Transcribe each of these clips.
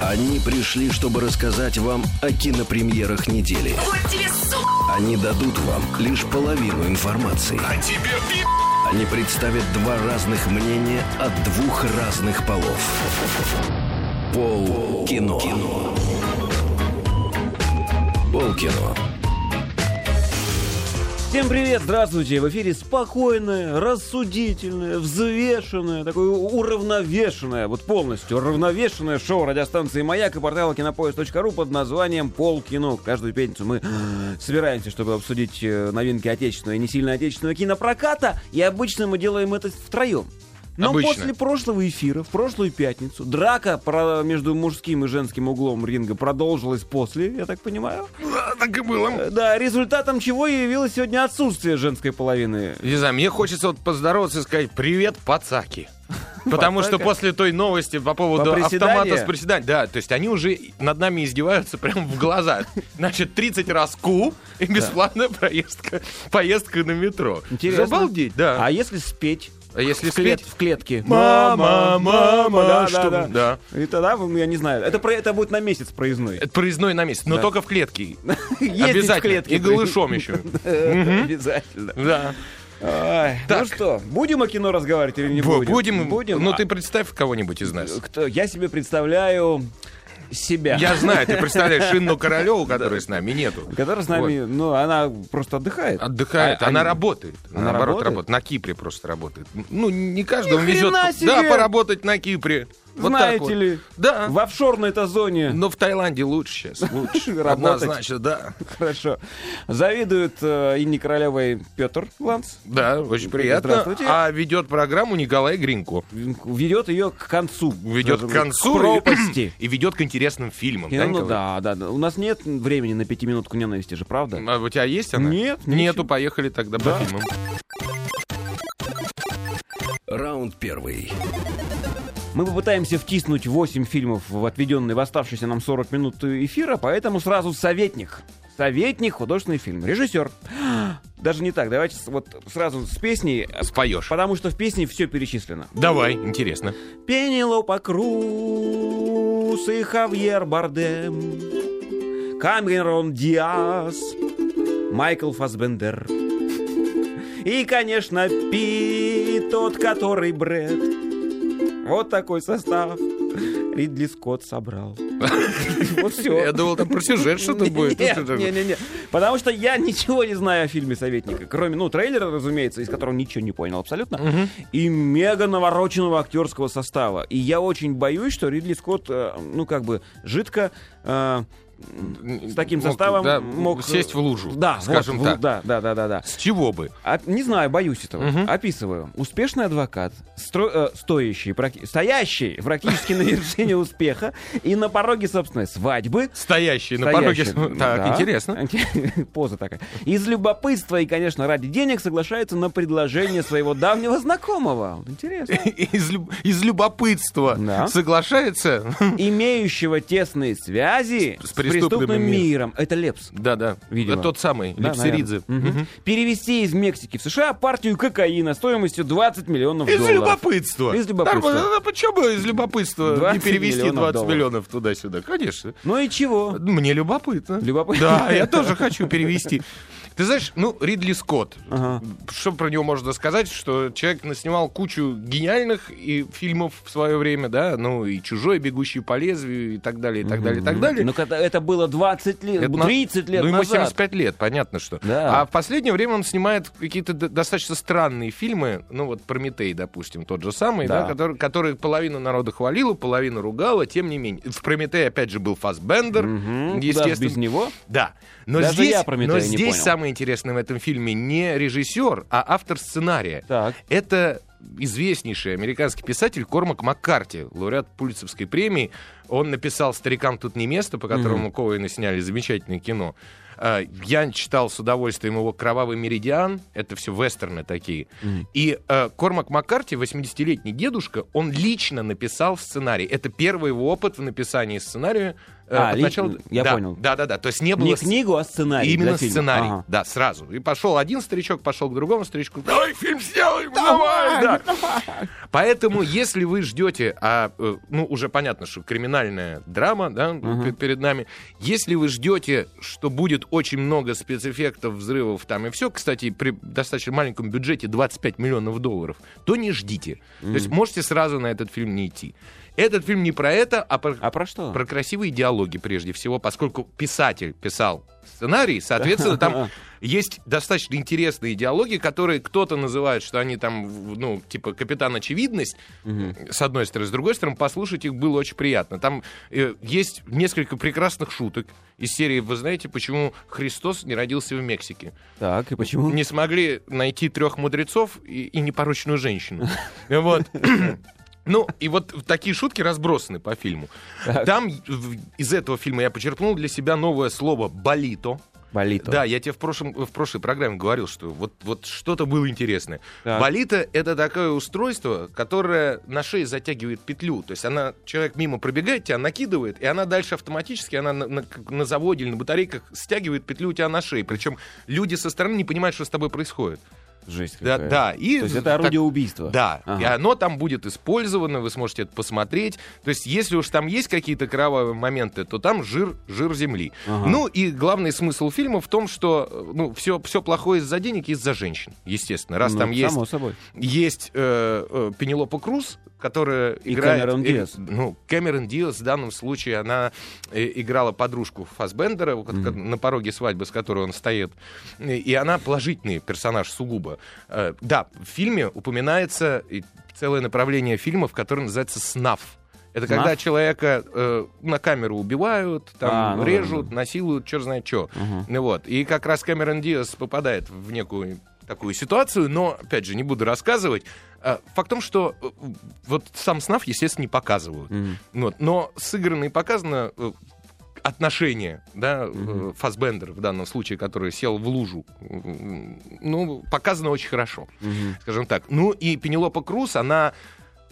Они пришли, чтобы рассказать вам о кинопремьерах недели. Вот тебе, сука! Они дадут вам лишь половину информации. А тебе пи***! Они представят два разных мнения от двух разных полов. Пол кино. Пол кино. Всем привет, здравствуйте! В эфире спокойное, рассудительное, взвешенное, такое уравновешенное, вот полностью уравновешенное шоу радиостанции «Маяк» и портала кинопоиск.ру под названием «Полкино». Каждую пятницу мы собираемся, чтобы обсудить э, новинки отечественного и не сильно отечественного кинопроката, и обычно мы делаем это втроем. Но Обычно. после прошлого эфира, в прошлую пятницу, драка про- между мужским и женским углом ринга продолжилась после, я так понимаю. Да, так и было. Э, Да, результатом чего явилось сегодня отсутствие женской половины. Не знаю, мне хочется вот поздороваться и сказать привет, пацаки. Потому что после той новости по поводу По автомата с приседанием, да, то есть они уже над нами издеваются прямо в глаза. Значит, 30 раз ку и бесплатная поездка, поездка на метро. Интересно. Обалдеть, да. А если спеть? А если в, клет- в клетке. Мама, мама, да, что? да, Да. И тогда, ну, я не знаю, это, про- это будет на месяц проездной. Это проездной на месяц, но Да. только в клетке. Обязательно. в клетке. И голышом еще. Обязательно. Да. Ай, Ну Так. что, будем о кино разговаривать или не Бу- будем? Будем. Будем. Ну, А, ты представь кого-нибудь из нас. кто? Я себе представляю себя. Я знаю, ты представляешь Инну Королеву, которой с нами нету. Которая с нами, ну, она просто отдыхает. Отдыхает, А- она работает. Наоборот, работает? На Кипре просто работает. Ну, не каждому везет. Да, поработать на Кипре. Вот так Знаете вот. ли, Да. в офшорной-то зоне. Но в Таиланде лучше сейчас. Лучше. Однозначно, да. Хорошо. Завидует э, Инне Королевой Петр Ланц. Да, очень приятно. Здравствуйте. А ведет программу Николай Гринко. Ведет ее к концу. Ведет к концу. К пропасти. И ведет к интересным фильмам. И, да, ну да, да, да. У нас нет времени на пятиминутку ненависти же, правда? А у тебя есть она? Нет, Нету, ничего. поехали тогда Да. по фильмам. Раунд первый. Мы попытаемся втиснуть 8 фильмов в отведенные в оставшиеся нам 40 минут эфира, поэтому сразу советник. Советник, художественный фильм. Режиссер. Даже не так, давайте вот сразу с песней, Споешь. потому что в песне все перечислено. Давай, интересно. Пенелопа Круз и Хавьер Бардем, Камерон Диас, Майкл Фасбендер. И, конечно, Пи, тот, который Брэд. Вот такой состав Ридли Скотт собрал. Вот все. Я думал, там про сюжет что-то будет. Нет, Ну, что не, такое? не, не. Потому что я ничего не знаю о фильме «Советника». Кроме, ну, трейлера, разумеется, из которого ничего не понял абсолютно. И мега навороченного актерского состава. И я очень боюсь, что Ридли Скотт, э, ну, как бы, жидко... э, с таким Мог, составом да, мог... сесть в лужу, Да, скажем вот, так. Да, да, да, да, да. С чего бы? А, не знаю, боюсь этого. Описываю. Успешный адвокат, стро- э, стоящий, практи- стоящий практически на вершине успеха и на пороге собственной свадьбы. Стоящий на пороге. Так, интересно. Поза такая. Из любопытства и, конечно, ради денег соглашается на предложение своего давнего знакомого. Интересно. Из, люб- из любопытства соглашается. Имеющего тесные связи с, преступным преступным миром. миром. Это Лепс. Да, да. Видимо. Это тот самый, Да, Лепсиридзе. наверное. Мгм. Перевести из Мексики в США партию кокаина стоимостью 20 миллионов Из долларов. любопытства. Из любопытства. Нормально. Почему из любопытства 20 не перевести миллионов 20 долларов. миллионов туда-сюда? Конечно. Ну и чего? Мне любопытно. Любопытно. Да, я тоже хочу перевести. Ты знаешь, ну, Ридли Скотт. Ага. Что про него можно сказать? Что человек наснимал кучу гениальных и фильмов в свое время, да, ну, и «Чужой», «Бегущий по лезвию» и так далее, и так далее, и так далее. Ну, это было 20 лет, Это на- 30 лет ну, ему назад. 75 лет, понятно что. Да. А в последнее время он снимает какие-то достаточно странные фильмы. Ну, вот «Прометей», допустим, тот же самый, да, Да. который, который половину народа хвалила, половину ругала, тем не менее. В «Прометее», опять же, был. Куда ж естественно. без него? Да. Но Даже здесь, я «Прометея» но не здесь понял. Самое интересное в этом фильме не режиссер, а автор сценария. Так. Это известнейший американский писатель Кормак Маккарти, лауреат Пулитцевской премии. Он написал «Старикам тут не место», по которому Коэны сняли замечательное кино. Э, Я читал с удовольствием его «Кровавый меридиан». Это все вестерны такие. И э, Кормак Маккарти, 80-летний дедушка, он лично написал сценарий. Это первый его опыт в написании сценария. Э, А, от ли- начала- я Да, понял. Да, да, да. То есть не было Не книгу, а сценарий. Именно для фильма. сценарий, Ага. да, сразу. И пошел один старичок, пошел к другому старичку. Давай фильм сделаем, давай, да. Поэтому, если вы ждете, а, э, ну, уже понятно, что криминальная драма, да, пе- перед нами. Если вы ждете, что будет очень много спецэффектов, взрывов там и все, кстати, при достаточно маленьком бюджете 25 миллионов долларов, то не ждите. То есть можете сразу на этот фильм не идти. Этот фильм не про это, а про, А про что? про красивые диалоги прежде всего, поскольку писатель писал сценарий, соответственно, там есть достаточно интересные диалоги, которые кто-то называет, что они там, ну, типа капитан очевидность, с одной стороны, с другой стороны, послушать их было очень приятно. Там э, есть несколько прекрасных шуток из серии, вы знаете, почему Христос не родился в Мексике? Так, и почему? Не смогли найти трех мудрецов и, и непорочную женщину. Вот. Ну, и вот такие шутки разбросаны по фильму. Там из этого фильма я почерпнул для себя новое слово «болито». Болито. Да, я тебе в, прошлом, в прошлой программе говорил, что вот, вот что-то было интересное. Так. Болито — это такое устройство, которое на шее затягивает петлю. То есть она, человек мимо пробегает, тебя накидывает, и она дальше автоматически, она на, на- на заводе или на батарейках стягивает петлю у тебя на шее. Причем люди со стороны не понимают, что с тобой происходит. Жесть Да, какая. да. И То есть это так- орудие убийства. да, Ага. и оно там будет использовано, вы сможете это посмотреть. То есть, если уж там есть какие-то кровавые моменты, то там жир, жир земли. Ага. Ну и главный смысл фильма в том, что ну, все, все плохое из-за денег, из-за женщин, естественно. Раз Ну, там есть, собой. есть э, э, Пенелопа Круз, которая И играет... Кэмерон э, Диаз. ну, Кэмерон Диас в данном случае, она э, играла подружку Фасбендера, как- на пороге свадьбы, с которой он стоит. И и она положительный персонаж сугубо. Э, Да, в фильме упоминается и целое направление фильмов, которое называется «Снаф». Это Снаф? когда человека э, на камеру убивают, там А, ну да, режут, да. насилуют, черт знает что. Ну вот. И как раз Кэмерон Диас попадает в некую такую ситуацию, но, опять же, не буду рассказывать. А, Факт в том, что э, вот сам СНАФ, естественно, не показывают. Мгм. Вот. Но сыграно и показано э, отношение, да, э, Фассбендер в данном случае, который сел в лужу, ну, показано очень хорошо, Мгм. скажем так. Ну и Пенелопа Круз, она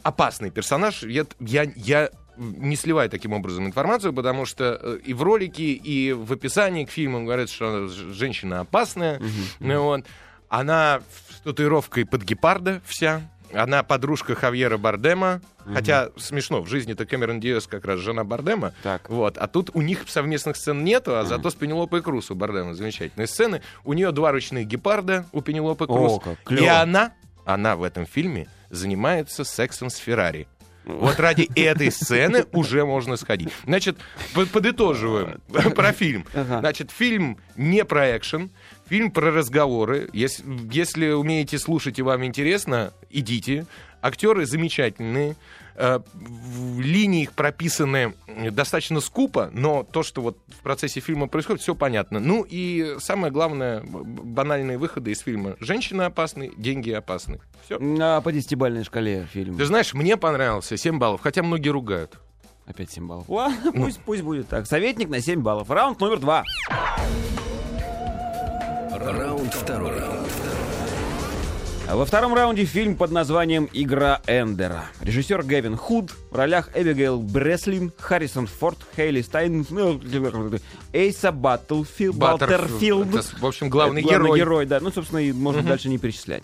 опасный персонаж. Я, я, я не сливаю таким образом информацию, потому что э, и в ролике, и в описании к фильму говорят, что женщина опасная. Ну, вот. Она с татуировкой под гепарда вся. Она подружка Хавьера Бардема. Хотя смешно, в жизни-то Кэмерон Диас как раз жена Бардема. Так. Вот. А тут у них совместных сцен нету, а зато с Пенелопой Круз у Бардема замечательные сцены. У нее два ручных гепарда у Пенелопы Круз. О, как И она, она в этом фильме занимается сексом с Феррари. Вот ради этой сцены уже можно сходить. Значит, по- подытоживаем про фильм. Значит, фильм не про экшен, фильм про разговоры. Если, если умеете слушать и вам интересно, идите. Актеры замечательные. Э, в- Линии их прописаны достаточно скупо, но то, что вот в процессе фильма происходит, все понятно. Ну и самое главное, банальные выходы из фильма. Женщины опасны, деньги опасны. Все. А по десятибальной шкале фильм. Ты знаешь, мне понравился 7 баллов, хотя многие ругают. Опять 7 баллов. Ладно, пусть, пусть будет так. Советник на 7 баллов. Раунд номер два. Раунд второй. А Во втором раунде фильм под названием «Игра Эндера». Режиссер Гэвин Худ, в ролях Эбигейл Бреслин, Харрисон Форд, Хейли Стайн, ну, Эйса Баттлфилд, Баттерфилд. Это, в общем, главный, Это главный герой. герой, да. Ну, собственно, и можно дальше не перечислять.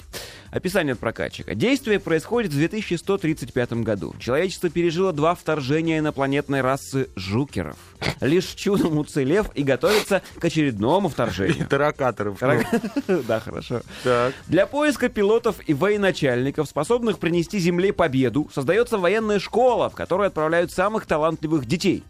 Описание от прокатчика. Действие происходит в 2135 году. Человечество пережило два вторжения инопланетной расы жукеров. Лишь чудом уцелев и готовится к очередному вторжению. Таракаторов. Да, хорошо. Так. Для поиска пилотов и военачальников, способных принести Земле победу, создается военная школа, в которую отправляют самых талантливых детей.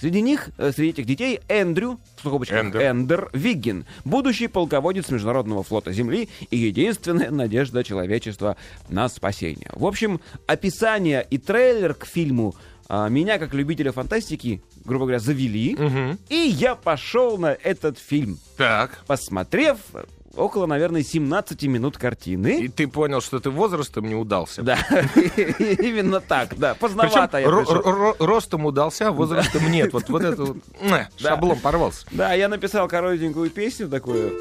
Среди них, э, среди этих детей, Эндрю, в скобочках Эндер. Эндер Виггин, будущий полководец Международного флота Земли и единственная надежда человечества на спасение. В общем, описание и трейлер к фильму а, меня, как любителя фантастики, грубо говоря, завели, Мгм. и я пошел на этот фильм. Так. Посмотрев, около, наверное, 17 минут картины. И ты понял, что ты возрастом не удался. Да, именно так, да. Поздновато я ростом удался, а возрастом нет. Вот, вот это шаблон порвался. Да, я написал коротенькую песню такую.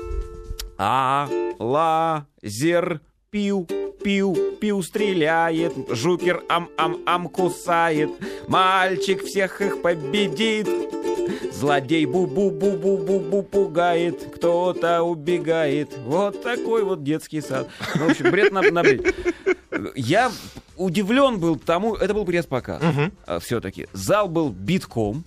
А, ла, зер, пиу, пиу, пиу стреляет, жукер ам-ам-ам кусает, мальчик всех их победит. Злодей бу-бу-бу-бу-бу-бу пугает, кто-то убегает. Вот такой вот детский сад. Ну, в общем, бред на, на бред. Я удивлен был тому, это был пресс-показ. Все-таки зал был битком.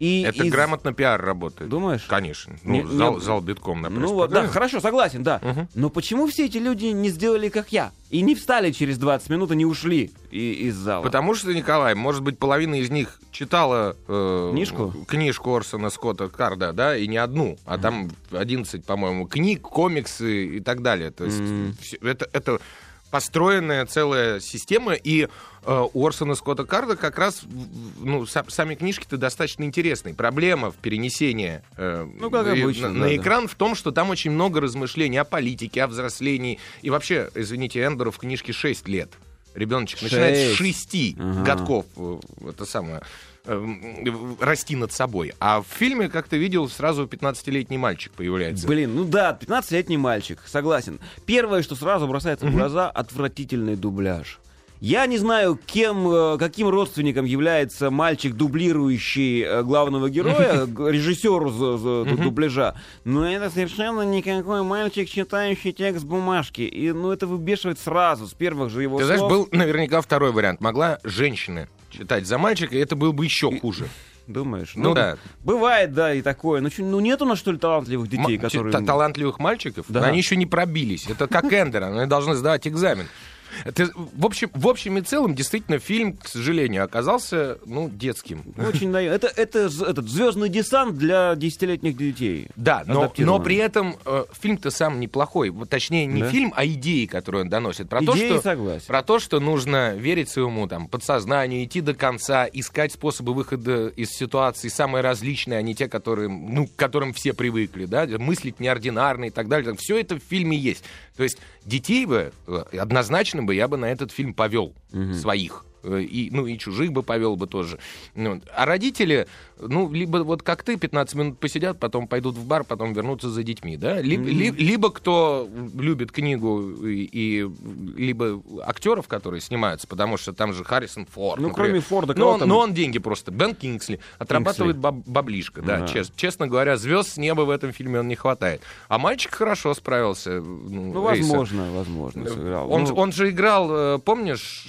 И Это из- грамотно пиар работает. Думаешь? Конечно. Не- Ну, зал, не- зал битком на Ну вот, да, хорошо, согласен, да. Мгм. Но почему все эти люди не сделали, как я? И не встали через 20 минут и не ушли и- из зала? Потому что, Николай, может быть, половина из них читала э, Книжку? книжку Орсона Скотта Карда, да, и не одну, а там 11, по-моему, книг, комиксы и так далее. То есть Мгм. всё- это, это построенная целая система, и э, у Орсона Скотта Карда как раз ну, са- сами книжки-то достаточно интересные. Проблема в перенесении э, Ну, как обычно, на, да, на да. экран в том, что там очень много размышлений о политике, о взрослении. И вообще, извините, Эндеру в книжке 6 лет. Ребеночек начинает с Шесть. 6 Ага. годков э, это самое э, расти над собой. А в фильме, как ты видел, сразу 15-летний мальчик появляется. Блин, ну да, 15-летний мальчик, согласен. Первое, что сразу бросается в глаза, отвратительный дубляж. Я не знаю, кем, э, каким родственником является мальчик, дублирующий э, главного героя, режиссер дубляжа, но это совершенно никакой мальчик, читающий текст бумажки. И, ну, это выбешивает сразу, с первых же его Ты знаешь, слов. был наверняка второй вариант. Могла женщина читать за мальчика, это было бы еще хуже. Думаешь? Ну да. Бывает, да, и такое. Ну, чё, ну нет у нас, что ли, талантливых детей, М- которые... та- Талантливых мальчиков, Да. они еще не пробились. Это как Эндер, они должны сдавать экзамен. Это, в, общем, в общем и целом, действительно, фильм, к сожалению, оказался, ну, детским. Очень наив- Это, это этот звездный десант для десятилетних детей. Да, но, но при этом э, фильм-то сам неплохой. Точнее, не Да? фильм, а идеи, которые он доносит. Про то, Идеи что, согласен. про то, что нужно верить своему там, подсознанию, идти до конца, искать способы выхода из ситуации самые различные, а не те, которые, ну, к которым все привыкли, да, мыслить неординарно и так далее. Все это в фильме есть. То есть детей бы, э, однозначно бы я бы на этот фильм повел своих. Э, И, ну, и чужих бы повел бы тоже. Ну, вот. а родители, ну, либо вот как ты, 15 минут посидят, потом пойдут в бар, потом вернутся за детьми, да? Либо, ли- либо кто любит книгу, и, и- либо актеров, которые снимаются, потому что там же Харрисон Форд. Ну, например. кроме Форда, но, он, там? но он деньги просто. Бен Кингсли отрабатывает баб- баблишко, да, Да. чес- честно говоря, звезд с неба в этом фильме он не хватает. А мальчик хорошо справился. Ну, Ну, возможно, возможно, сыграл. Он, Ну, же- он же играл, э, помнишь,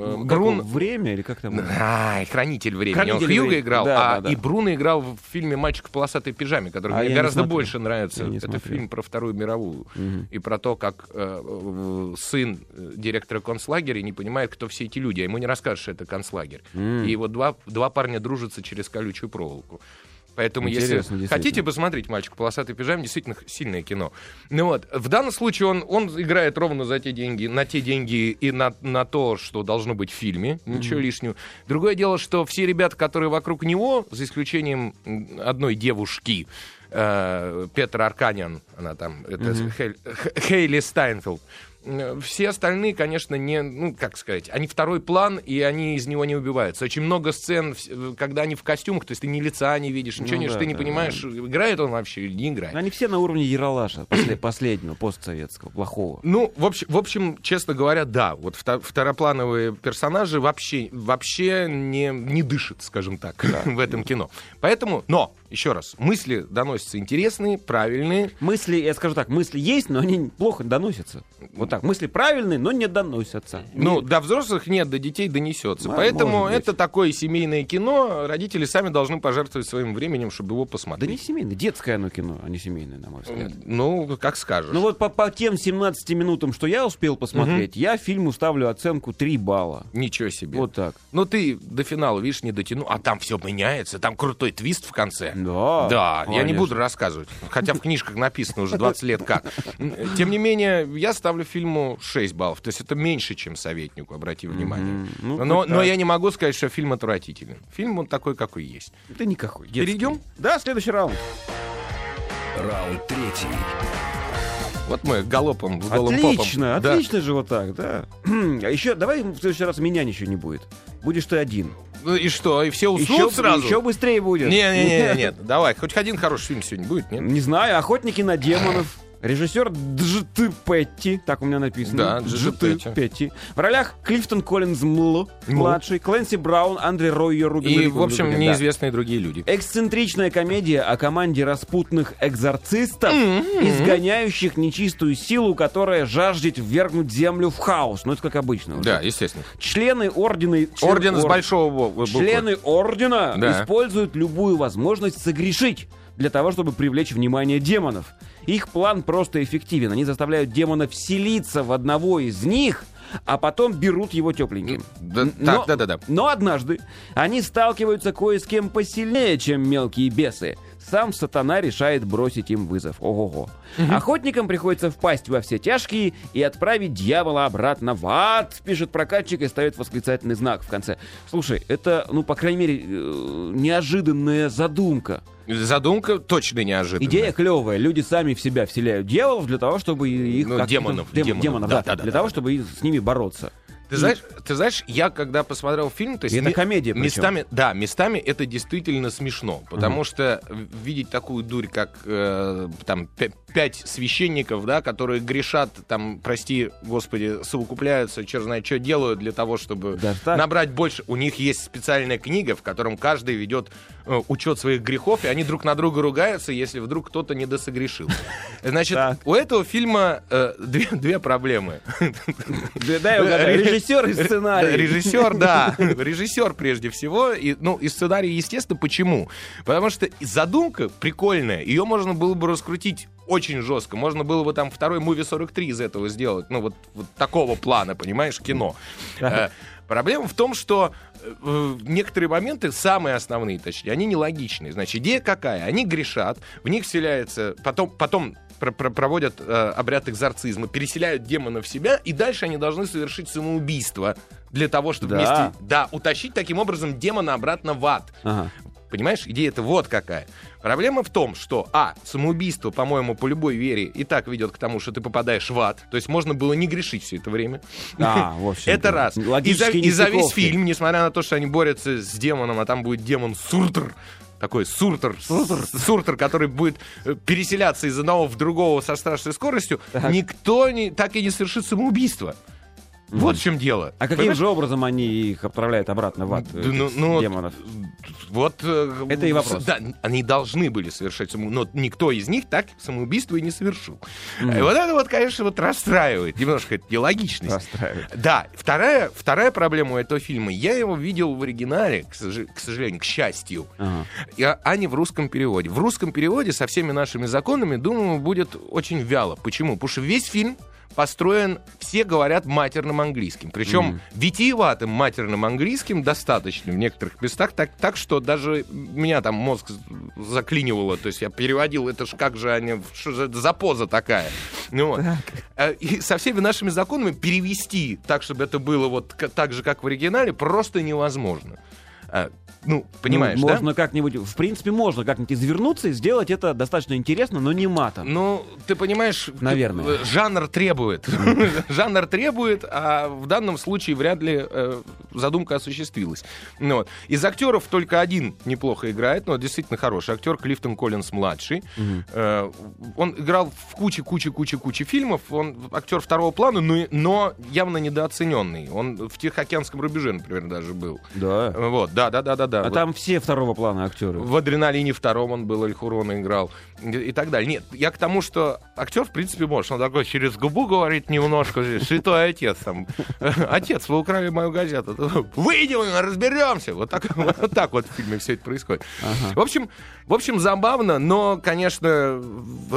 э, э, как Брун... он, время или как там? Ай, хранитель времени. он Хранитель Хьюга времени. играл, Да, а да, да. и Бруно играл в фильме «Мальчик в полосатой пижаме», который А мне не гораздо больше нравится. Это смотрел. фильм про Вторую мировую. И про то, как э, сын э, директора концлагеря не понимает, кто все эти люди. А ему не расскажешь, что это концлагерь. И вот два, два парня дружатся через колючую проволоку. Поэтому, Интересно, если хотите посмотреть «Мальчик в полосатой пижаме», действительно сильное кино. Ну вот, в данном случае он, он играет ровно за те деньги, на те деньги и на, на то, что должно быть в фильме, ничего лишнего. Другое дело, что все ребята, которые вокруг него, за исключением одной девушки, э, Петра Арканян, она там, это Хель- Х- Хейли Стайнфилд, все остальные, конечно, не, ну, как сказать, они второй план, и они из него не убиваются. Очень много сцен, вс- когда они в костюмах, то есть ты ни лица не видишь, ничего Ну не, да, ты не да, понимаешь, играет он вообще или не играет. Они все на уровне Яралаша, после- последнего, постсоветского, плохого. Ну, в общем, в общем, честно говоря, да. Вот вто- второплановые персонажи вообще, вообще не, не дышат, скажем так, в этом кино. Поэтому, но, еще раз, мысли доносятся интересные, правильные. Мысли, я скажу так, мысли есть, но они плохо доносятся. Вот так, мысли правильные, но не доносятся. Ну, до взрослых нет, до детей донесется. М- Поэтому это такое семейное кино. Родители сами должны пожертвовать своим временем, чтобы его да посмотреть. не семейное, детское оно кино, а не семейное, на мой взгляд. Ну, как скажешь. Ну вот по, по тем 17 минутам, что я успел посмотреть, я фильму ставлю оценку 3 балла. Ничего себе. Вот так. Ну, ты до финала, видишь, не дотянул. А там все меняется, там крутой твист в конце. Да, Да, я не конечно. буду рассказывать. Хотя в книжках написано уже 20 лет как. Тем не менее, я ставлю фильму 6 баллов. То есть это меньше, чем советнику, обрати внимание. Ну, но, но я не могу сказать, что фильм отвратителен. Фильм он такой, какой есть. Да никакой. детский. Перейдем? Да, следующий раунд. Раунд третий. Вот мы галопом с голым попом. Отлично, Да. отлично же вот так, да. А еще давай в следующий раз меня ничего не будет. Будешь ты один. Ну и что, и все уснут Еще, сразу? еще быстрее будет. Не-не-не, давай, хоть один хороший фильм сегодня будет, нет? Не знаю, охотники на демонов. Режиссер Джт Петти, так у меня написано. Да, Джт Петти. Петти. В ролях Клифтон Коллинз Мл, Мл. младший, Клэнси Браун, Андрей Ройо, Рубин. И, в общем, Рубин, да. неизвестные другие люди. Эксцентричная комедия о команде распутных экзорцистов, изгоняющих нечистую силу, которая жаждет ввергнуть землю в хаос. Ну, это как обычно. уже. Да, естественно. Члены ордена... член Орден с большого бу- буквы. Члены ордена Да. используют любую возможность согрешить для того, чтобы привлечь внимание демонов. Их план просто эффективен. Они заставляют демона вселиться в одного из них, а потом берут его тепленьким. Да, Н- так, но- да-да-да. Но однажды они сталкиваются кое с кем посильнее, чем мелкие бесы. Сам сатана решает бросить им вызов. Ого-го. Охотникам приходится впасть во все тяжкие и отправить дьявола обратно в ад, пишет прокатчик и ставит восклицательный знак в конце. Слушай, это, ну, по крайней мере, э, неожиданная задумка. Задумка точно неожиданная. Идея клевая. Люди сами в себя вселяют дьяволов для того, чтобы их... Ну, демонов, Дем- демонов. демонов, Да, да. да, да, Для да, того, да. чтобы с ними бороться. Ты знаешь, ты знаешь, я когда посмотрел фильм, то есть это комедия причем. местами, да, местами это действительно смешно, потому что в- видеть такую дурь, как э, там пять священников, да, которые грешат, там, прости, господи, совокупляются, черт знает, что делают для того, чтобы Даже так? набрать больше. У них есть специальная книга, в котором каждый ведет э, учет своих грехов, и они друг на друга ругаются, если вдруг кто-то не досогрешил. Значит, Так. у этого фильма э, две, две проблемы. Режиссер и сценарий. Режиссер, да. Режиссер прежде всего. И, ну, и сценарий, естественно, почему? Потому что задумка прикольная. Ее можно было бы раскрутить очень жестко. Можно было бы там второй муви 43 из этого сделать. Ну, вот, вот такого плана, понимаешь, кино. Э, Проблема в том, что э, некоторые моменты, самые основные, точнее, они нелогичные. Значит, идея какая? Они грешат, в них вселяется, потом, потом про- про- проводят э, обряд экзорцизма, переселяют демона в себя, и дальше они должны совершить самоубийство для того, чтобы Да. вместе, да, утащить таким образом демона обратно в ад. Ага. Понимаешь, идея это вот какая. Проблема в том, что, а, самоубийство, по-моему, по любой вере и так ведет к тому, что ты попадаешь в ад. То есть можно было не грешить все это время. А, в общем, Это раз. И за, и за весь фильм, несмотря на то, что они борются с демоном, а там будет демон Суртер, такой Суртер, Суртер, который будет э, переселяться из одного в другого со страшной скоростью, никто не, так и не совершит самоубийство. Вот в чем дело. А каким Понимаешь? же образом они их отправляют обратно в ад, Да, этих ну, ну, демонов? Вот... э, Это и вопрос. Да, они должны были совершать самоубийство, но никто из них так самоубийство и не совершил. И вот это вот, конечно, вот расстраивает. Немножко это нелогичность. Расстраивает. Да, вторая, вторая проблема у этого фильма. Я его видел в оригинале, к, сожа- к сожалению, к счастью, Ага. и- а не в русском переводе. В русском переводе со всеми нашими законами, думаю, будет очень вяло. Почему? Потому что весь фильм построен, все говорят матерным английским. Причем витиеватым матерным английским достаточно в некоторых местах, так, так что даже меня там мозг заклинивало. То есть я переводил, это ж как же они, что же это за поза такая? Ну, вот. Э, И со всеми нашими законами перевести так, чтобы это было вот так же, как в оригинале, просто невозможно. Э, Ну, понимаешь, Ну, да? можно как-нибудь, в принципе, можно как-нибудь извернуться и сделать это достаточно интересно, но не матом. Ну, ты понимаешь, Наверное. э, жанр требует. жанр требует, а в данном случае вряд ли э, задумка осуществилась. Ну, вот. Из актеров только один неплохо играет, но действительно хороший актер Клифтон Коллинс младший. Э, он играл в куче, куче, куче, куче фильмов. Он актер второго плана, но, но явно недооцененный. Он в Тихоокеанском рубеже, например, даже был. Да. Вот, да, да, да, да, да. А там все второго плана актеры. В адреналине втором он был, Эльхурона играл и, и так далее. Нет, я к тому, что актер, в принципе, может. Он такой через губу говорит немножко. Святой отец там. Отец, вы украли мою газету. Выйдем, разберемся. Вот так вот, так вот в фильме все это происходит. В общем, в общем, забавно, но, конечно,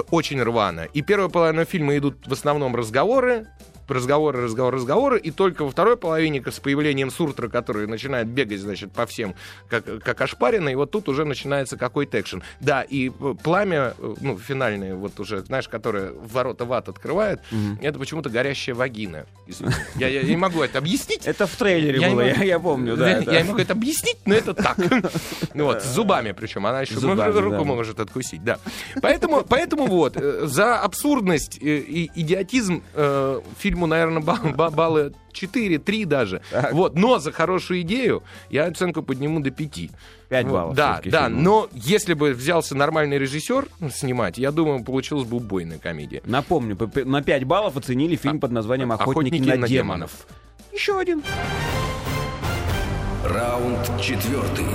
очень рвано. И первая половина фильма идут в основном разговоры, разговоры, разговоры, разговоры, и только во второй половине с появлением Суртра, который начинает бегать, значит, по всем, как, как ошпаренный, и вот тут уже начинается какой-то экшен. Да, и э, пламя, э, ну, финальное, вот уже, знаешь, которое ворота в ад открывает, mm-hmm. это почему-то горящая вагина. Я, я, не могу это объяснить. Это в трейлере я было, я, я помню, да. Я, я не могу это объяснить, но это так. Вот, с зубами причем, она еще зубами, руку да. может откусить, да. Поэтому, поэтому вот, э, за абсурдность и идиотизм э, фильму, наверное, баллы 4, 3 даже. Так. Вот, но за хорошую идею я оценку подниму до 5. 5 вот, баллов. Да, да, фильм. но если бы взялся нормальный режиссер снимать, я думаю, получилась бы убойная комедия. Напомню, на 5 баллов оценили фильм а, под названием «Охотники, Охотники на, на демонов». демонов. Еще один. Раунд четвертый.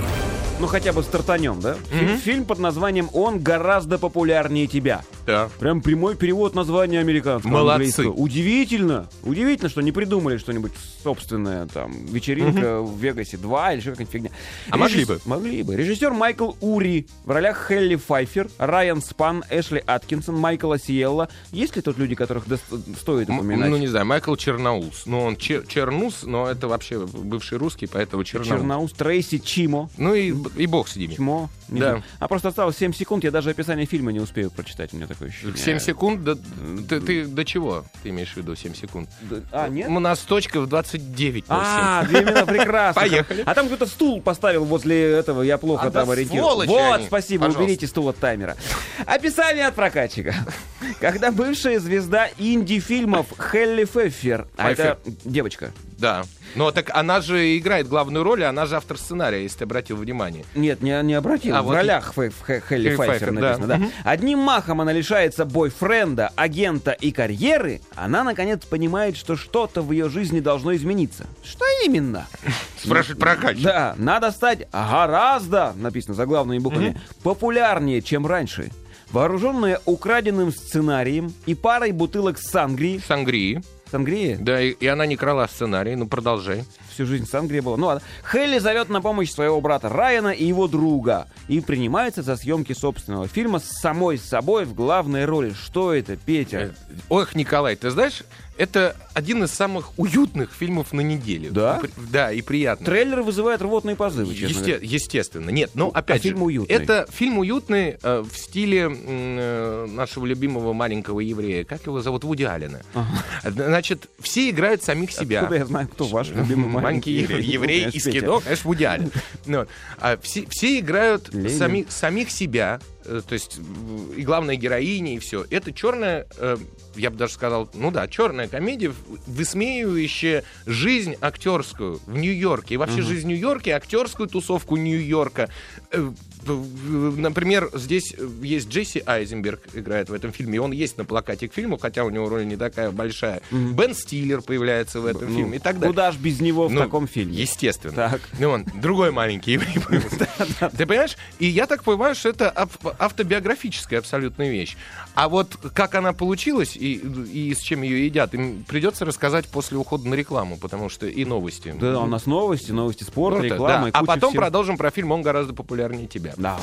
Ну хотя бы стартанем, да? Mm-hmm. Фильм под названием «Он гораздо популярнее тебя». Да. Прям прямой перевод названия американского. Молодцы. Английского. Удивительно. Удивительно, что не придумали что-нибудь собственное, там, вечеринка mm-hmm. в Вегасе 2 или что-нибудь фигня. А Режисс... могли бы. Могли бы. Режиссер Майкл Ури. В ролях Хелли Файфер, Райан Спан, Эшли Аткинсон, Майкл Осиелла. Есть ли тут люди, которых до... стоит упоминать? Ну, не знаю, Майкл Черноус. Ну, он чер... Чернус, но это вообще бывший русский, поэтому Черноус. Черноус, Трейси Чимо. Ну и, и бог с ними. Чмо. Не да. Знаю. А просто осталось 7 секунд, я даже описание фильма не успею прочитать, у меня такое ощущение. 7 секунд? До, ты, ты до чего ты имеешь в виду 7 секунд? А, нет? У нас точка в 29. А, именно прекрасно. Поехали. А там кто-то стул поставил возле этого, я плохо а там ориентируюсь. Вот, они. спасибо, Пожалуйста. уберите стул от таймера. Описание от прокатчика. Когда бывшая звезда инди-фильмов Хелли Феффер, а это девочка, да. Но так она же играет главную роль, она же автор сценария, если ты обратил внимание. Нет, не, не обратил. А в вот ролях и... Хелли Хелли Файфер написано, да. да. Угу. Одним махом она лишается бойфренда, агента и карьеры, она, наконец, понимает, что что-то в ее жизни должно измениться. Что именно? Спрашивает прокач. Да, надо стать гораздо, написано заглавными буквами, угу. популярнее, чем раньше. Вооруженная украденным сценарием и парой бутылок сангрии. Сангрии Сангрия? Да, и, и она не крала сценарий, ну продолжай. Всю жизнь Сангрия была. Ну ладно. Хелли зовет на помощь своего брата Райана и его друга. И принимается за съемки собственного фильма с самой собой в главной роли. Что это, Петя? Э, ох, Николай, ты знаешь, это один из самых уютных фильмов на неделю. Да? Да, и приятно. Трейлер вызывает рвотные позывы, Есте- Естественно. Нет, ну, опять а же... фильм уютный. Это фильм уютный э, в стиле э, нашего любимого маленького еврея. Как его зовут? Вуди Аллена. Ага. Значит, все играют самих себя. Откуда я знаю, кто ваш любимый маленький еврей? Еврей из кино, конечно, Вуди Аллен. Ну, а все, играют сами, самих себя, э, то есть и главная героиня, и все. Это черная, э, я бы даже сказал, ну да, черная комедия, высмеивающая жизнь актерскую в Нью-Йорке. И вообще uh-huh. жизнь Нью-Йорка, актерскую тусовку Нью-Йорка. Э, например, здесь есть Джесси Айзенберг играет в этом фильме, и он есть на плакате к фильму, хотя у него роль не такая большая. Mm-hmm. Бен Стиллер появляется в этом ну, фильме и так далее. Куда ж без него в ну, таком фильме? Естественно. Так. Ну, он другой маленький Ты понимаешь? И я так понимаю, что это автобиографическая абсолютная вещь. А вот как она получилась и, и с чем ее едят, им придется рассказать после ухода на рекламу, потому что и новости. Да, у нас новости, новости спорта, реклама. А потом продолжим про фильм «Он гораздо популярнее тебя». Да.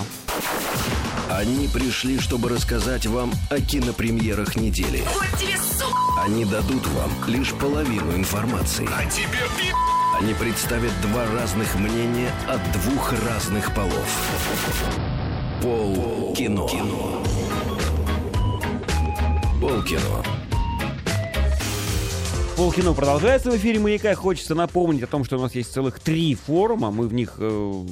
Они пришли, чтобы рассказать вам о кинопремьерах недели. Вот тебе, сука! Они дадут вам лишь половину информации. А тебе Они представят два разных мнения от двух разных полов. Пол кино. Пол кино. Полкино продолжается в эфире «Маяка». Хочется напомнить о том, что у нас есть целых три форума. Мы в них... Э,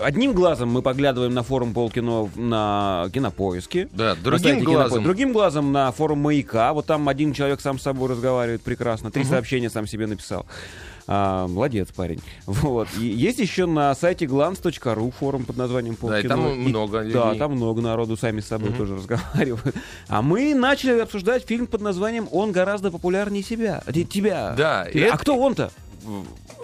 одним глазом мы поглядываем на форум Полкино на Кинопоиске. Да, другим глазом. Кинопо... Другим глазом на форум «Маяка». Вот там один человек сам с собой разговаривает прекрасно. Три угу. сообщения сам себе написал. А, молодец, парень. Вот. И есть еще на сайте glance.ru форум под названием Полкино. Да, и там много людей. Да, там много народу сами с собой mm-hmm. тоже разговаривают. А мы начали обсуждать фильм под названием «Он гораздо популярнее себя». Тебя. Да. Тебя. Это... А кто он-то?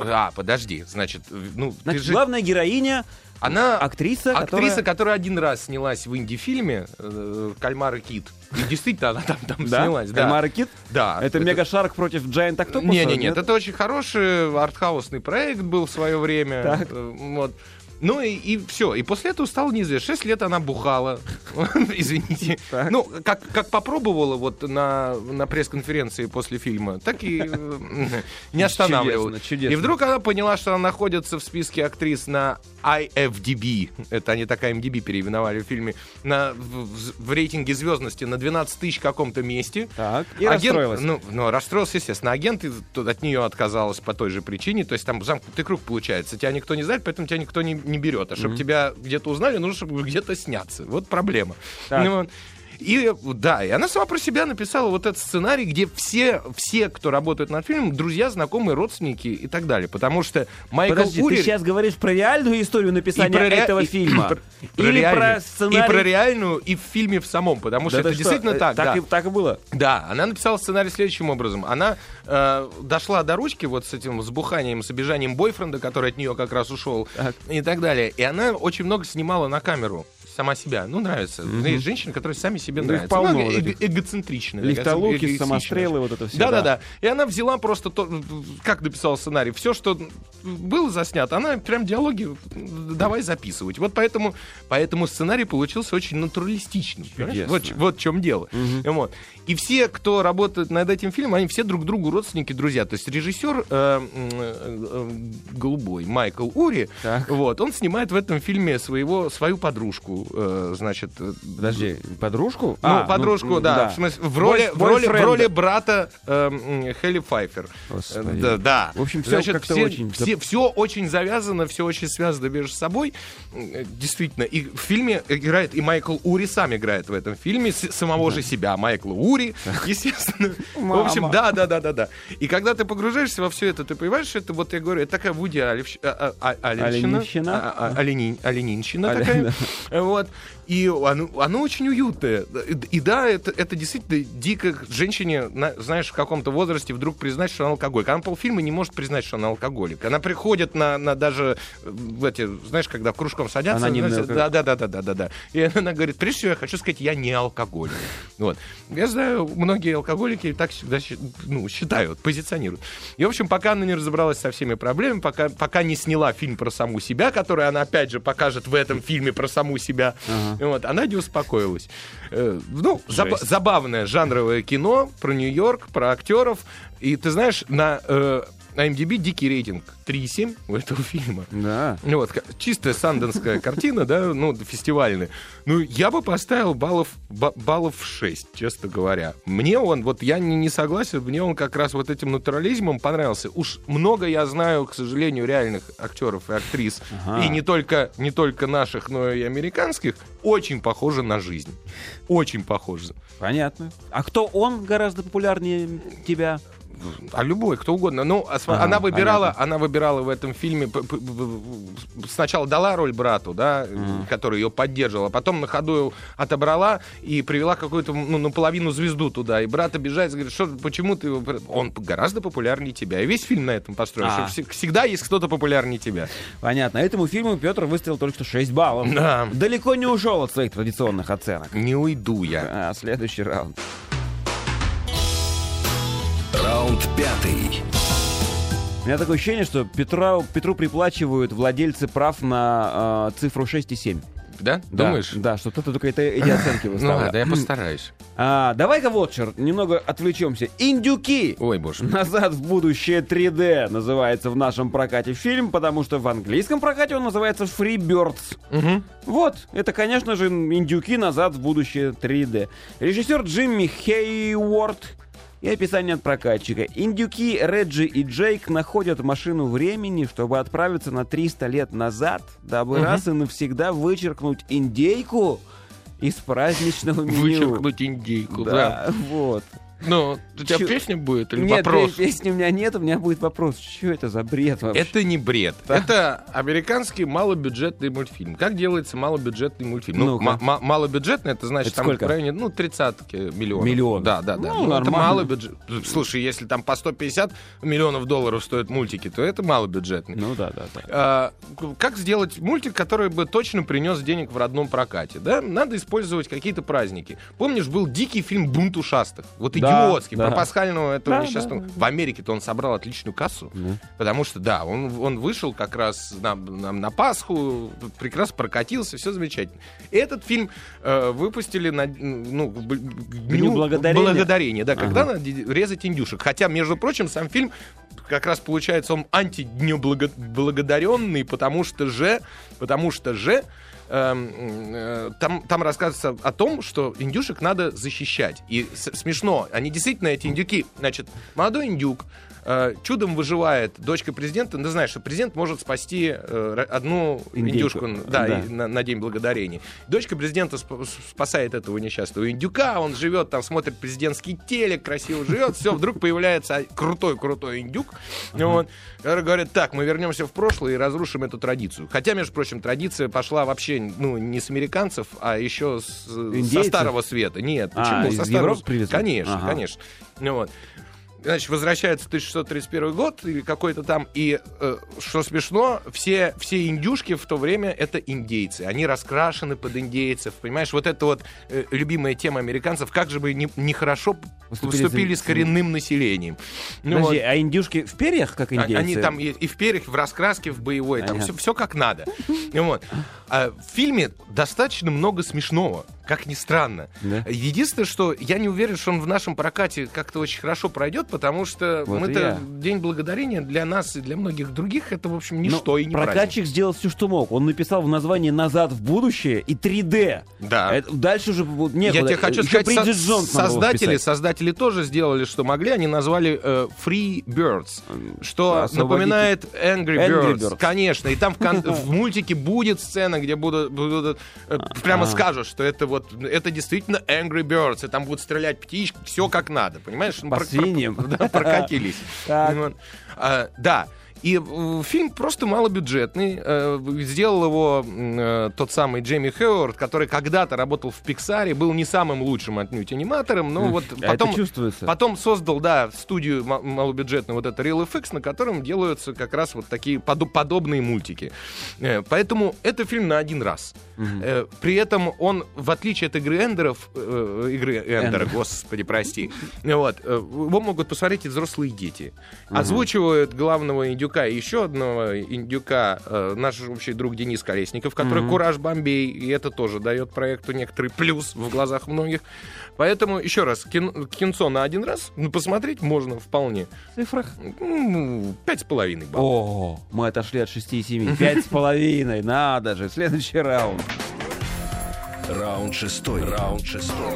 А, подожди, значит, ну, значит, же... главная героиня она актриса, актриса, которая... которая один раз снялась в инди-фильме э, «Кальмар и кит». И действительно, она там, там да? снялась. Да. «Кальмар и кит»? Да. Это, это... Мега-шарк против Giant Octopus? Не-не-нет, это очень хороший артхаусный проект был в свое время. Так. Вот. Ну и, и все. И после этого стало неизвестно. Шесть лет она бухала. Извините. Так. Ну, как, как попробовала вот на, на пресс-конференции после фильма, так и э, не останавливалась. Чудесно, чудесно. И вдруг она поняла, что она находится в списке актрис на IFDB. Это они такая MDB переименовали в фильме. На, в, в- рейтинге звездности на 12 тысяч каком-то месте. Так, и Агент- расстроилась. Ну, ну, расстроился, естественно. Агент от нее отказалась по той же причине. То есть там замкнутый круг получается. Тебя никто не знает, поэтому тебя никто не, не берет. А чтобы тебя где-то узнали, нужно, чтобы где-то сняться. Вот проблема. Так. Ну. И да, и она сама про себя написала вот этот сценарий, где все, все, кто работает над фильмом, друзья, знакомые, родственники и так далее. Потому что Майкл Подожди, Ури... ты сейчас говоришь про реальную историю написания ре- этого и- фильма? про- про Или реальную. про сценарий? И про реальную, и в фильме в самом. Потому что Да это что, действительно э, так. Так, да. и, так и было. Да, она написала сценарий следующим образом. Она э, дошла до ручки вот с этим сбуханием, с обижанием бойфренда, который от нее как раз ушел, Так. и так далее. И она очень много снимала на камеру сама себя. Ну, нравится. Есть женщины, которые сами себе Ну, их нравятся. полно Ну, вот эго- этих. эгоцентричные. да, Лифтолуки, эгоистичные. самострелы, вот это все. Да-да-да. И она взяла просто то, как написал сценарий, все, что было заснято, она прям диалоги давай записывать. Вот поэтому, поэтому сценарий получился очень натуралистичным. Вот, вот в чем дело. Вот. И все, кто работает над этим фильмом, они все друг другу родственники, друзья. То есть режиссер э, э, э, голубой Майкл Ури, Так. вот, он снимает в этом фильме своего, свою подружку, э, значит, э, Подожди, подружку? ну, А, подружку, ну, да, в смысле, в роли, в роли, в роли брата эм, Хелли Файфер. Господи. Э, Да, да. В общем, всё Значит, все, очень- все, все очень завязано, все очень связано между собой. Э, Действительно. И в фильме играет, и Майкл Ури сам играет в этом фильме, с- самого же себя, Майкла Ури, естественно. В общем, да, да, да, да, да. И когда ты погружаешься во все это, ты понимаешь, что это, вот я говорю, это такая Вуди а- а- Алевщина. Оленинщина Оле- такая. Вот. И оно, оно очень уютное. И, и да, это, это действительно дико женщине, на- знаешь, в каком-то возрасте вдруг признать, что она алкоголик. Она полфильма не может признать, что она алкоголик. Она приходит на, на даже э, в эти, знаешь, когда кружком садятся. Знаешь, алкоголик. да, да, да, да, да, да, да. И она говорит, прежде всего, я хочу сказать, я не алкоголик. Вот. Я знаю, многие алкоголики так всегда ну, считают, позиционируют. И, в общем, пока она не разобралась со всеми проблемами, пока, пока не сняла фильм про саму себя, который она, опять же, покажет в этом фильме про саму себя, вот, она не успокоилась. Э, ну, Жесть. забавное жанровое кино про Нью-Йорк, про актеров. И ты знаешь, на, э, на MDB дикий рейтинг 3,7 у этого фильма. Да. Вот, чистая санденская картина, да, ну, фестивальная. Ну, я бы поставил баллов, ба- баллов 6, честно говоря. Мне он, вот я не, не согласен, мне он как раз вот этим натурализмом понравился. Уж много я знаю, к сожалению, реальных актеров и актрис, Ага. и не только, не только наших, но и американских, очень похожи на жизнь. Очень похожи. Понятно. А кто он гораздо популярнее тебя? А любой, кто угодно. Ну, а Ага, она выбирала, понятно. она выбирала в этом фильме. Сначала дала роль брату, да, который ее поддерживал, а потом на ходу отобрала и привела какую-то ну, наполовину звезду туда. И брат обижается, говорит, что почему ты его... Он гораздо популярнее тебя. И весь фильм на этом построен. А. всегда есть кто-то популярнее тебя. Понятно. Этому фильму Петр выставил только что 6 баллов. Да. Далеко не ушел от своих традиционных оценок. Не уйду я. А, следующий раунд. Раунд пятый. У меня такое ощущение, что Петра, Петру приплачивают владельцы прав на э, цифру 6 и 7. Да? Да, Думаешь? Да, что кто-то только это, эти оценки Ну выставляет. ладно, я постараюсь. А, давай-ка вот, черт, немного отвлечемся. Индюки! Ой, боже. Назад в будущее 3D называется в нашем прокате фильм, потому что в английском прокате он называется Freebirds. Мгм. Вот, это, конечно же, индюки назад в будущее 3D. Режиссер Джимми Хейворд и описание от прокатчика. Индюки Реджи и Джейк находят машину времени, чтобы отправиться на 300 лет назад, дабы раз и навсегда вычеркнуть индейку из праздничного меню. Вычеркнуть индейку, да. Да, вот. Ну, у тебя Чё- песня будет или Нет, вопрос? пе- песни у меня нет, у меня будет вопрос. Что это за бред вообще? Это не бред. Это американский малобюджетный мультфильм. Как делается малобюджетный мультфильм? Ну, ма- малобюджетный, это значит Это там сколько? в районе, ну, тридцатки миллионов. Миллион. Да, да, да. Ну, это нормально. малобюджет. Слушай, если там по 150 миллионов долларов стоят мультики, то это малобюджетный. Ну да, да, да. А, как сделать мультик, который бы точно принес денег в родном прокате? Да? Надо использовать какие-то праздники. Помнишь, был дикий фильм «Бунт ушастых»? Вот Да, Да, идиотский. да. Про пасхального этого Да, несчастного. да, В Америке-то он собрал отличную кассу. Да. Потому что, да, он, он вышел как раз на, на, на Пасху, прекрасно прокатился, все замечательно. Этот фильм э, выпустили на, ну, Дню благодарения? благодарения, да, когда Ага. надо ди- резать индюшек. Хотя, между прочим, сам фильм как раз получается он антидню благо- благодаренный, потому что же, потому что же э, там, там рассказывается о том, что индюшек надо защищать. И смешно, они действительно, эти индюки, значит, молодой индюк, э, чудом выживает дочка президента, ну, знаешь, что президент может спасти э, одну Индейку. индюшку да, Да. и на, на День Благодарения. Дочка президента сп- спасает этого несчастного индюка, он живет там, смотрит президентский телек, красиво живет, все, вдруг появляется крутой-крутой индюк, вот, который говорит, так, мы вернемся в прошлое и разрушим эту традицию. Хотя, между прочим, традиция пошла вообще, ну, не с американцев, а еще с- со? Старого Света. Нет, А, почему? из Со Старого Европы привезли? Конечно, Ага. конечно. Вот. Значит, возвращается 1631 год или какой-то там, и э, что смешно, все, все индюшки в то время это индейцы. Они раскрашены под индейцев, понимаешь? Вот это вот э, любимая тема американцев, как же бы не- нехорошо Поступили поступили, за- с коренным населением. Ну, Подожди, вот. а индюшки в перьях, как А- индейцы? Они там и, и в перьях, в раскраске, в боевой, там Понятно. все, как надо. И Вот. А в фильме достаточно много смешного, как ни странно. Да? Единственное, что я не уверен, что он в нашем прокате как-то очень хорошо пройдет, потому что Вот мы-то. День благодарения для нас и для многих других это, в общем, Ну, ничто и не праздник. прокатчик сделал все, что мог. Он написал в названии «Назад в будущее» и 3D. Да. Это- дальше уже некуда. Я тебе хочу Еще сказать, со- Джонс создатели, создатели тоже сделали, что могли. Они назвали э, Free Birds, что Освободите- напоминает Angry Angry Birds. Birds. Конечно. И там в, кон- в мультике будет сцена, где будут, будут, э, прямо скажут, что это вот это действительно Angry Birds, и там будут стрелять птички, все как надо, понимаешь? Ну, По свиньям. прокатились. Вот. А, Да. И э, фильм просто малобюджетный. Э, Сделал его э, тот самый Джейми Хеуард, который когда-то работал в Пиксаре, был не самым лучшим отнюдь аниматором, но вот А потом, потом создал, да, студию ма- малобюджетную, вот это Real FX, на котором делаются как раз вот такие подо- подобные мультики. Э, Поэтому это фильм на один раз. Э, При этом он, в отличие от игры Эндеров, э, игры Эндера, Эндер. господи, прости, вот, его могут посмотреть и взрослые дети. Озвучивают главного индюка и еще одного индюка э, наш общий друг Денис Колесников, который Мгм. Кураж Бомбей, и это тоже дает проекту некоторый плюс в глазах многих. Поэтому, еще раз, кин- кинцо на один раз ну, посмотреть можно вполне. В цифрах? Ну, Пять с половиной баллов. О, мы отошли от 6 и 7. Пять с половиной. Надо же. Следующий раунд. Раунд шестой. Раунд шестой.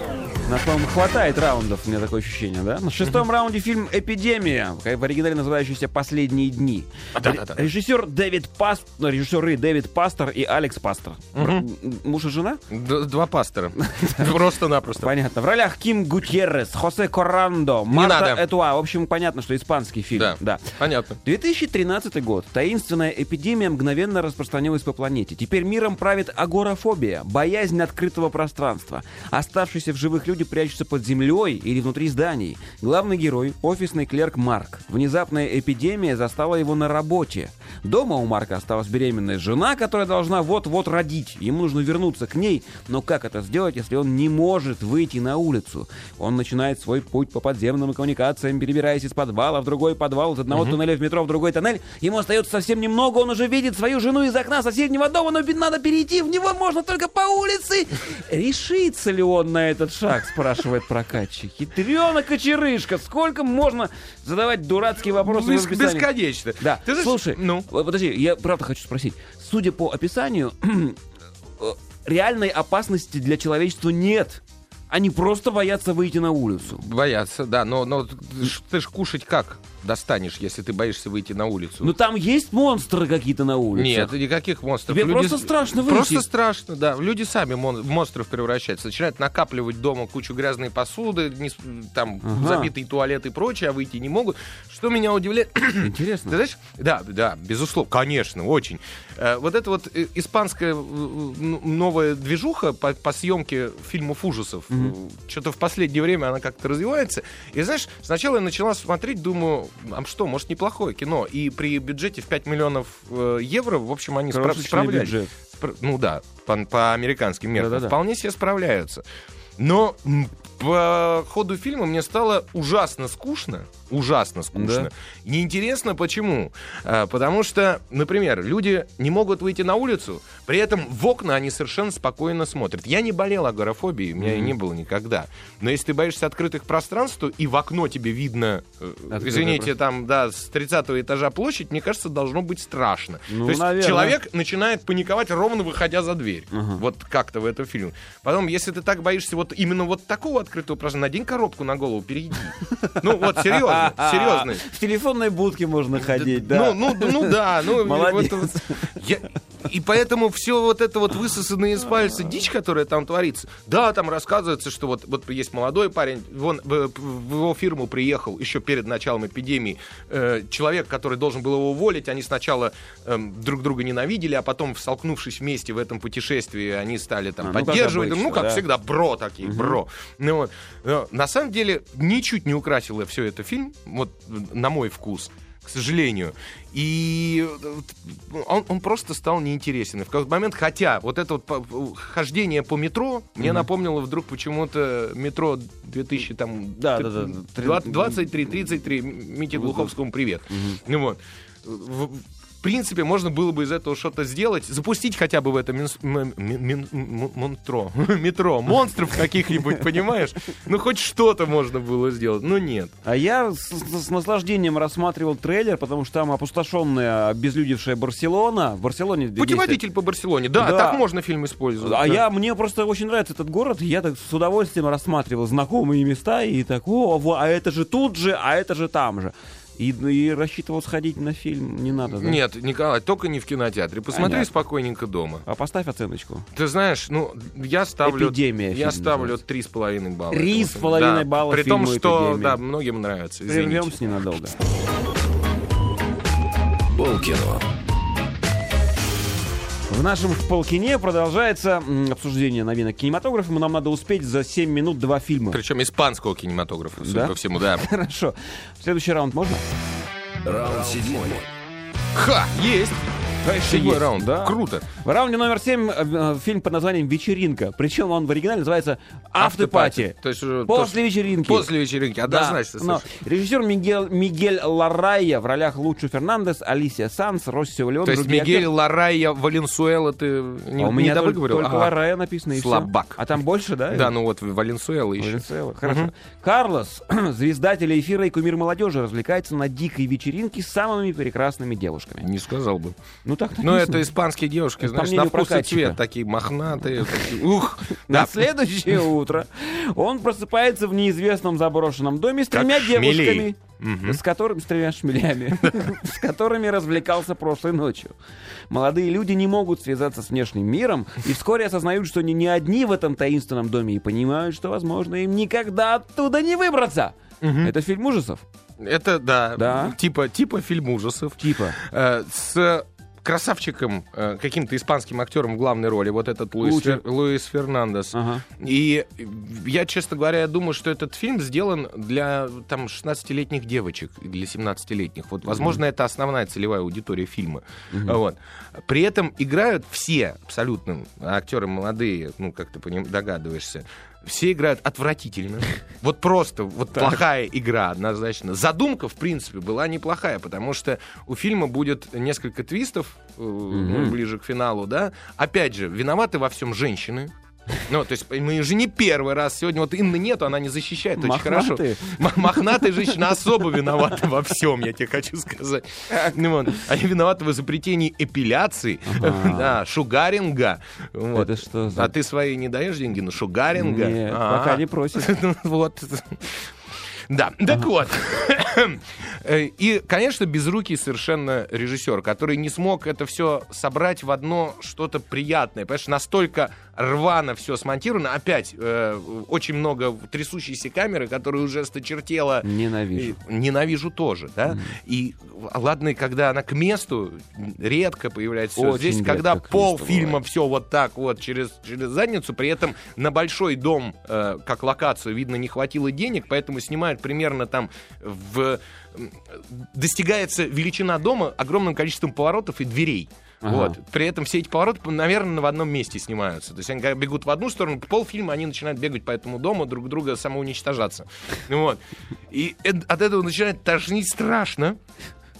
Нас, по-моему, хватает раундов, у меня такое ощущение, да? На шестом раунде фильм «Эпидемия», в оригинале называющийся «Последние дни». Да-да-да. Ре- Режиссер Дэвид Паст... ну, Режиссеры Дэвид Пастор и Алекс Пастор. М- Муж и жена? Д- Два пастора. Просто-напросто. Понятно. В ролях Ким Гутьеррес, Хосе Корандо, Марта. Этуа. В общем, понятно, что испанский фильм. Да. да. Понятно. 2013 год. Таинственная эпидемия мгновенно распространилась по планете. Теперь миром правит агорафобия, боязнь открытого пространства. Оставшиеся в живых люди прячутся под землей или внутри зданий. Главный герой — офисный клерк Марк. Внезапная эпидемия застала его на работе. Дома у Марка осталась беременная жена, которая должна вот-вот родить. Ему нужно вернуться к ней, но как это сделать, если он не может выйти на улицу? Он начинает свой путь по подземным коммуникациям, перебираясь из подвала в другой подвал, из одного туннеля в метро в другой тоннель. Ему остается совсем немного, он уже видит свою жену из окна соседнего дома, но надо перейти, в него можно только по улице. Решится ли он на этот шаг, спрашивает прокатчик. Хитренок и черышка, сколько можно задавать дурацкие вопросы Бес- описании? Бесконечно. Да, Ты знаешь, слушай, ну, подожди, я правда хочу спросить. Судя по описанию, э, реальной опасности для человечества нет. Они просто боятся выйти на улицу. боятся, да, но, но ты ж кушать как достанешь, если ты боишься выйти на улицу? Но там есть монстры какие-то на улице. Нет, никаких монстров. Тебе просто страшно выйти. Просто страшно, да. Люди сами мон- в монстров превращаются. Начинают накапливать дома кучу грязной посуды, не там Ага. забитый туалет и прочее, а выйти не могут. Что меня удивляет... Ты Интересно. знаешь, да, да, безусловно, конечно, очень. Э, Вот эта вот э, испанская э, новая движуха по, по съемке фильмов ужасов, что-то в последнее время она как-то развивается. И знаешь, сначала я начала смотреть, думаю, а что, может, неплохое кино. И при бюджете в 5 миллионов э, евро, в общем, они спра- Крошечный справлялись. бюджет. Спра- Ну да, по, по американским меркам. Да-да-да. Вполне себе справляются. Но по ходу фильма мне стало ужасно скучно. Ужасно скучно. Да. Неинтересно почему? А, потому что, например, люди не могут выйти на улицу, при этом в окна они совершенно спокойно смотрят. Я не болел агорафобией, у меня mm-hmm. не было никогда. Но если ты боишься открытых пространств, то и в окно тебе видно, э, Открытый извините, там, да, с 30 этажа площадь, мне кажется, должно быть страшно. Ну, то есть наверное. человек начинает паниковать ровно выходя за дверь. Uh-huh. Вот как-то в этом фильме. Потом, если ты так боишься вот именно вот такого открытого пространства, надень коробку на голову, перейди. Ну вот, серьезно, серьезно. В телефонной будке можно ходить, да. Ну, ну, ну да. Ну, Молодец. Вот, я, и поэтому все вот это вот высосанное из пальца дичь, которая там творится, да, там рассказывается, что вот, вот есть молодой парень, вон в, в его фирму приехал еще перед началом эпидемии э, человек, который должен был его уволить, они сначала э, друг друга ненавидели, а потом, столкнувшись вместе в этом путешествии, они стали там а, ну, поддерживать, ну, как да. всегда, бро такие, угу. бро. Ну, вот. Но, на самом деле, ничуть не украсило все это фильм, вот на мой вкус к сожалению. И он, он просто стал неинтересен. И в какой-то момент, хотя вот это вот хождение по метро mm-hmm. мне напомнило вдруг почему-то метро 2000 там да, да, да, 23 33 Мите Глуховскому привет. Mm-hmm. Ну вот в принципе, можно было бы из этого что-то сделать, запустить хотя бы в это монтро, метро, монстров каких-нибудь, понимаешь? Ну, хоть что-то можно было сделать, но нет. А я с, с наслаждением рассматривал трейлер, потому что там опустошенная, обезлюдевшая Барселона. В Барселоне... Путеводитель по Барселоне, да, да, так можно фильм использовать. А да. я, мне просто очень нравится этот город, я так с удовольствием рассматривал знакомые места и так, о, а это же тут же, а это же там же. И, и рассчитывал сходить на фильм, не надо, да? Нет, Николай, только не в кинотеатре. Посмотри Понятно. спокойненько дома. А поставь оценочку. Ты знаешь, ну, я ставлю... Эпидемия. Я ставлю три с половиной балла. Три с половиной балла При том, что, эпидемия. да, многим нравится. Прервемся ненадолго. Полкино. В нашем полкине продолжается обсуждение новинок кинематографа. Нам надо успеть за 7 минут два фильма. Причем испанского кинематографа, судя да? по всему, да. Хорошо. Следующий раунд можно? Раунд седьмой. Ха! Есть! Седьмой раунд, да? Круто. В раунде номер семь э, э, фильм под названием «Вечеринка». Причем он в оригинале называется «Автопати». То есть, после то, вечеринки. После вечеринки, однозначно. Да. Режиссер Мигель, Мигель Ларайя в ролях Лучу Фернандес, Алисия Санс, Россио Леон. То есть Мигель актер... Ларайя Валенсуэла ты не, а у меня не только, только ага. Ларайя написано и Слабак. Все. А там больше, да? Да, ну вот Валенсуэла еще. Валенсуэла, хорошо. Угу. Карлос, звезда телеэфира и кумир молодежи, развлекается на дикой вечеринке с самыми прекрасными девушками. Не сказал бы. Ну так Ну это испанские девушки, знаешь, на вкус и цвет, такие мохнатые. Ух! На следующее утро он просыпается в неизвестном заброшенном доме с тремя девушками. С которыми, с тремя шмелями, с которыми развлекался прошлой ночью. Молодые люди не могут связаться с внешним миром и вскоре осознают, что они не одни в этом таинственном доме и понимают, что, возможно, им никогда оттуда не выбраться. Это фильм ужасов. Это да, да. Типа, типа фильм ужасов. Типа. Э, с красавчиком, э, каким-то испанским актером в главной роли, вот этот Луис, Фер, Луис Фернандес. Ага. И я, честно говоря, думаю, что этот фильм сделан для там 16-летних девочек, для 17-летних. Вот, возможно, mm это основная целевая аудитория фильма. mm Вот. При этом играют все абсолютно актеры молодые, ну, как ты догадываешься все играют отвратительно. Вот просто, вот плохая игра однозначно. Задумка, в принципе, была неплохая, потому что у фильма будет несколько твистов mm ближе к финалу, да. Опять же, виноваты во всем женщины. Ну, то есть мы уже не первый раз сегодня. Вот Инны нету, она не защищает очень Мохнатые. хорошо. Мохнатая женщина особо виновата во всем, я тебе хочу сказать. Ну, вот. Они виноваты в изобретении эпиляции, ага. да, шугаринга. Вот. Это что за... А ты свои не даешь деньги на шугаринга? Нет, а -а. пока не просят. Ну, вот. Да, так вот. Э, и, конечно, безрукий совершенно режиссер, который не смог это все собрать в одно что-то приятное. Понимаешь, настолько рвано все смонтировано. Опять э, очень много трясущейся камеры, которая уже сточертела. Ненавижу. И, ненавижу тоже, да. Mm. И ладно, когда она к месту редко появляется. Очень Здесь, когда пол фильма бывает. все вот так вот через, через задницу, при этом на большой дом, э, как локацию, видно, не хватило денег, поэтому снимают примерно там в достигается величина дома огромным количеством поворотов и дверей. Ага. Вот. При этом все эти повороты, наверное, в одном месте снимаются. То есть они бегут в одну сторону, полфильма они начинают бегать по этому дому, друг друга самоуничтожаться. Вот. И от этого начинает тошнить страшно.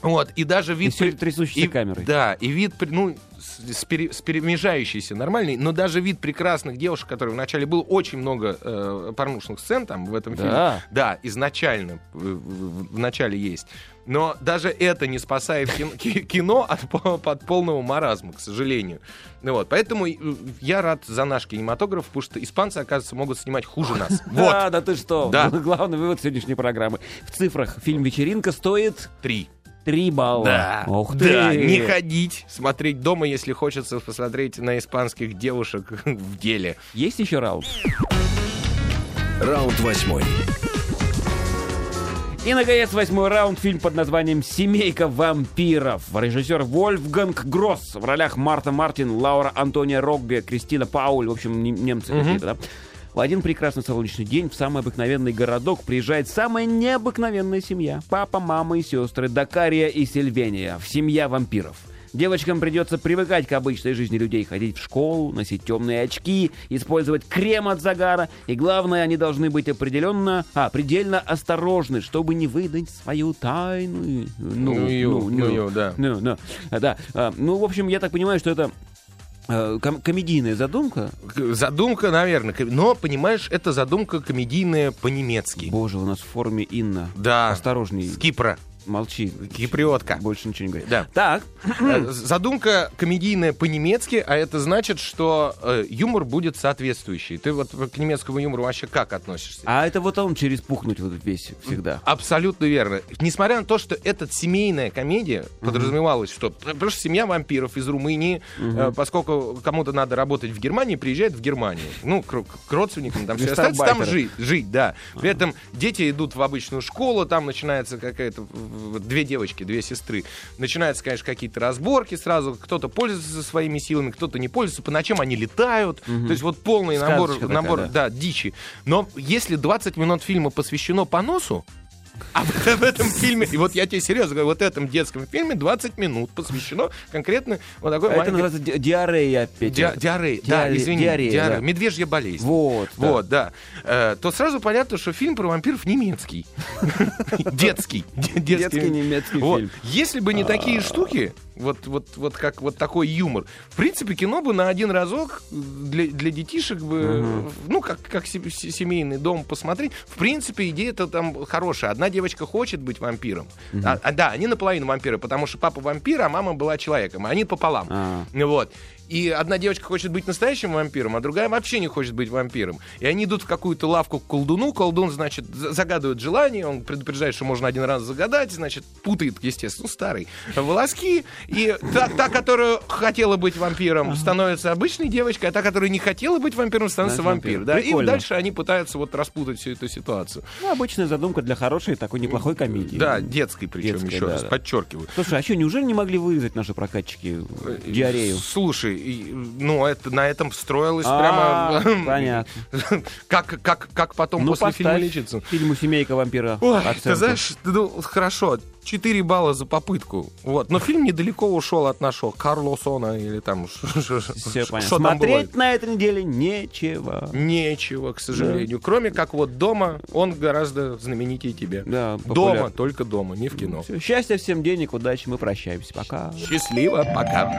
Вот, и даже вид... И всё при- трясущейся и- камерой. Да, и вид, ну, с, пере- с перемежающийся нормальный, но даже вид прекрасных девушек, которые вначале был очень много э, порнушных сцен там в этом фильме. Да. Да, изначально в, в- начале есть. Но даже это не спасает кино, ки- кино от, от полного маразма, к сожалению. Ну вот, поэтому э, я рад за наш кинематограф, потому что испанцы, оказывается, могут снимать хуже нас. Вот, Да, да ты что? Да. Главный вывод сегодняшней программы. В цифрах фильм «Вечеринка» стоит три. 3 балла. Да, Ух ты. да, не ходить, смотреть дома, если хочется посмотреть на испанских девушек в деле. Есть еще раунд? Раунд восьмой. И, наконец, восьмой раунд. Фильм под названием «Семейка вампиров». Режиссер Вольфганг Гросс. В ролях Марта Мартин, Лаура Антония Рогге, Кристина Пауль. В общем, нем- немцы Мгм. какие-то, да? В один прекрасный солнечный день в самый обыкновенный городок приезжает самая необыкновенная семья. Папа, мама и сестры Дакария и Сильвения. В семья вампиров. Девочкам придется привыкать к обычной жизни людей, ходить в школу, носить темные очки, использовать крем от загара. И главное, они должны быть определенно, а, предельно осторожны, чтобы не выдать свою тайну. Ну, Ну, ю, ну, ю, да. Ну, ну, а, да. А, ну, в общем, я так понимаю, что это э, ком- комедийная задумка. Задумка, наверное, но, понимаешь, это задумка комедийная по-немецки. Боже, у нас в форме Инна. Да, Осторожней, с Кипра, молчи. киприотка. Больше ничего не говори. Да. Так, Э, Задумка комедийная по-немецки, а это значит, что э, юмор будет соответствующий. Ты вот к немецкому юмору вообще как относишься? а это вот он через пухнуть вот весь всегда. Абсолютно верно. Несмотря на то, что это семейная комедия, подразумевалось, что потому что семья вампиров из Румынии, э, поскольку кому-то надо работать в Германии, приезжает в Германию. Ну, к, к родственникам, там все остается там жить, жить, да. При этом дети идут в обычную школу, там начинается какая-то две девочки, две сестры. Начинаются, конечно, какие-то разборки сразу. Кто-то пользуется своими силами, кто-то не пользуется. По ночам они летают. То есть вот полный набор, Сказочка такая, набор да. да, дичи. Но если 20 минут фильма посвящено поносу, а в, в этом фильме, и вот я тебе серьезно говорю, вот в этом детском фильме 20 минут посвящено конкретно вот такой Это маленькой- называется ди- диарея, Петя. Диа- диарея. Да, извини, диарея, диарея. да. Медвежья болезнь. Вот. да. Вот, да. Э, то сразу понятно, что фильм про вампиров немецкий. Детский. Де- Детский немецкий фильм. Если бы не такие штуки, вот, вот, вот как вот такой юмор, в принципе, кино бы на один разок для, для детишек бы, ну, как, как се- се- семейный дом посмотреть, в принципе, идея-то там хорошая. Одна девочка хочет быть вампиром. А- а, да, они наполовину вампиры, потому что папа вампир, а мама была человеком. Они пополам. А. Вот. И одна девочка хочет быть настоящим вампиром, а другая вообще не хочет быть вампиром. И они идут в какую-то лавку к колдуну. Колдун, значит, за- загадывает желание. Он предупреждает, что можно один раз загадать. Значит, путает, естественно, ну, старый, волоски. И та, та, которая хотела быть вампиром, становится обычной девочкой, а та, которая не хотела быть вампиром, становится вампиром. Да? И дальше они пытаются вот распутать всю эту ситуацию. Ну, обычная задумка для хорошей такой неплохой комедии. Да, детской причем, еще да, раз, да. подчеркиваю. Слушай, а что, неужели не могли вырезать наши прокатчики диарею? Слушай, ну это на этом строилось А, прямо. понятно. Как, как, как потом Ну, после фильма лечиться? фильму «Семейка вампира» Ой, ты знаешь, ну, хорошо, 4 балла за попытку. Вот. Но фильм недалеко ушел от нашего Карлосона или там... ш- понятно. там бывает. Смотреть на этой неделе нечего. Нечего, к сожалению. Кроме как вот дома, он гораздо знаменитее тебя. Да, дома, только дома, не в кино. Всё, Счастья всем, денег, удачи, мы прощаемся. Пока. Счастливо, пока.